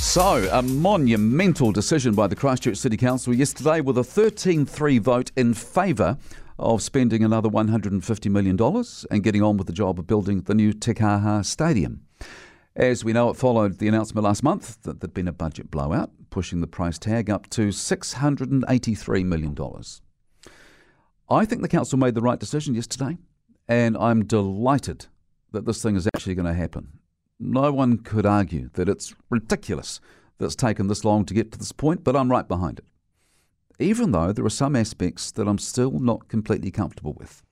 So, a monumental decision by the Christchurch City Council yesterday with a 13 3 vote in favour of spending another $150 million and getting on with the job of building the new Te Kaha Stadium. As we know, it followed the announcement last month that there'd been a budget blowout, pushing the price tag up to $683 million. I think the council made the right decision yesterday, and I'm delighted that this thing is actually going to happen. No one could argue that it's ridiculous that it's taken this long to get to this point, but I'm right behind it. Even though there are some aspects that I'm still not completely comfortable with.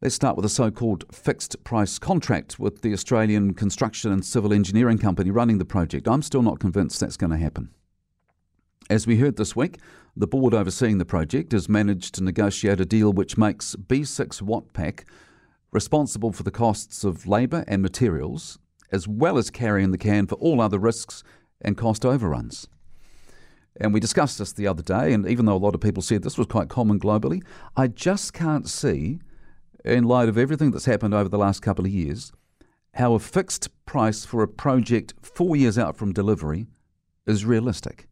Let's start with a so called fixed price contract with the Australian construction and civil engineering company running the project. I'm still not convinced that's going to happen. As we heard this week, the board overseeing the project has managed to negotiate a deal which makes Besix Watpac responsible for the costs of labour and materials as well as carrying the can for all other risks and cost overruns. And we discussed this the other day, and even though a lot of people said this was quite common globally, I just can't see, in light of everything that's happened over the last couple of years, how a fixed price for a project four years out from delivery is realistic.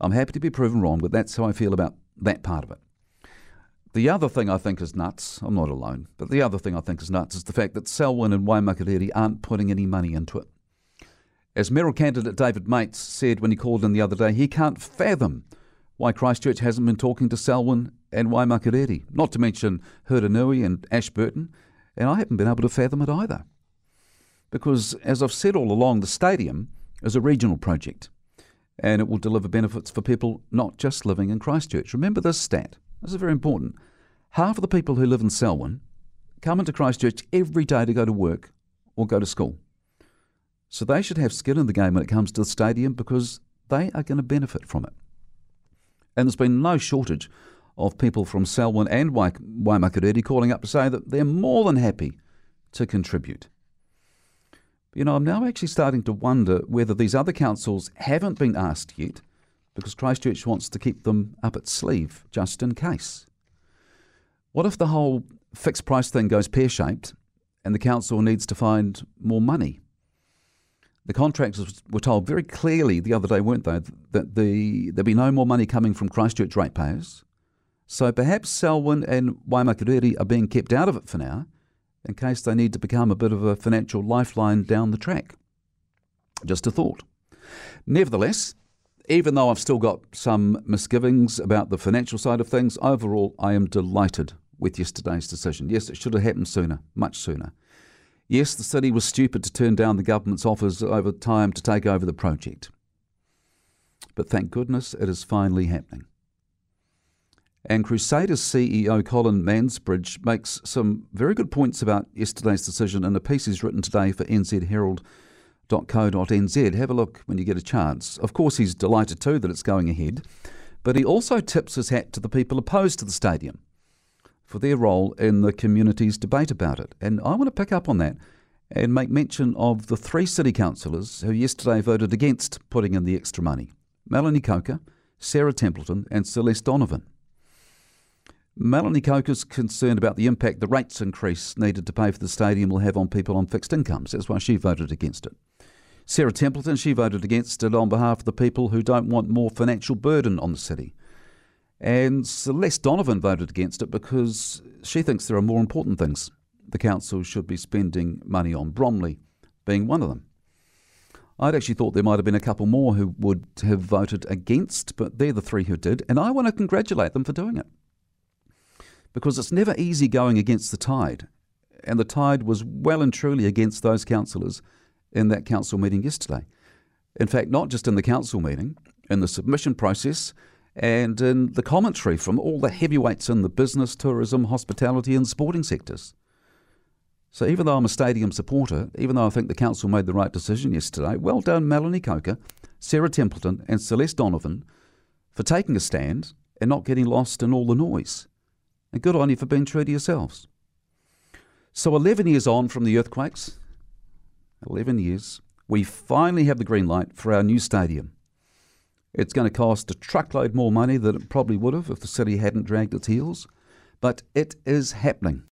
I'm happy to be proven wrong, but that's how I feel about that part of it. The other thing I think is nuts, I'm not alone, but the other thing I think is nuts is the fact that Selwyn and Waimakariri aren't putting any money into it. As mayoral candidate David Meates said when he called in the other day, he can't fathom why Christchurch hasn't been talking to Selwyn and Waimakariri, not to mention Hurunui and Ashburton, and I haven't been able to fathom it either. Because, as I've said all along, the stadium is a regional project and it will deliver benefits for people not just living in Christchurch. Remember this stat this is very important. Half of the people who live in Selwyn come into Christchurch every day to go to work or go to school. So they should have skin in the game when it comes to the stadium because they are going to benefit from it. And there's been no shortage of people from Selwyn and Waimakariri calling up to say that they're more than happy to contribute. You know, I'm now actually starting to wonder whether these other councils haven't been asked yet because Christchurch wants to keep them up its sleeve just in case. What if the whole fixed price thing goes pear shaped and the council needs to find more money? The contractors were told very clearly the other day, weren't they, that the, there'd be no more money coming from Christchurch ratepayers. So perhaps Selwyn and Waimakariri are being kept out of it for now in case they need to become a bit of a financial lifeline down the track. Just a thought. Nevertheless, even though I've still got some misgivings about the financial side of things, overall I am delighted with yesterday's decision. Yes, it should have happened sooner, much sooner. Yes, the city was stupid to turn down the government's offers over time to take over the project. But thank goodness it is finally happening. And Crusaders CEO Colin Mansbridge makes some very good points about yesterday's decision in a piece he's written today for NZ Herald co.nz. Have a look when you get a chance. Of course, he's delighted too that it's going ahead, but he also tips his hat to the people opposed to the stadium for their role in the community's debate about it. And I want to pick up on that and make mention of the three city councillors who yesterday voted against putting in the extra money Melanie Coker, Sarah Templeton, and Celeste Donovan. Melanie Coker's concerned about the impact the rates increase needed to pay for the stadium will have on people on fixed incomes. That's why she voted against it. Sarah Templeton, she voted against it on behalf of the people who don't want more financial burden on the city. And Celeste Donovan voted against it because she thinks there are more important things the council should be spending money on, Bromley being one of them. I'd actually thought there might have been a couple more who would have voted against, but they're the three who did, and I want to congratulate them for doing it. Because it's never easy going against the tide, and the tide was well and truly against those councillors in that council meeting yesterday. In fact, not just in the council meeting, in the submission process, and in the commentary from all the heavyweights in the business, tourism, hospitality, and sporting sectors. So, even though I'm a stadium supporter, even though I think the council made the right decision yesterday, well done, Melanie Coker, Sarah Templeton, and Celeste Donovan for taking a stand and not getting lost in all the noise. And good on you for being true to yourselves. So, 11 years on from the earthquakes, 11 years, we finally have the green light for our new stadium. It's going to cost a truckload more money than it probably would have if the city hadn't dragged its heels, but it is happening.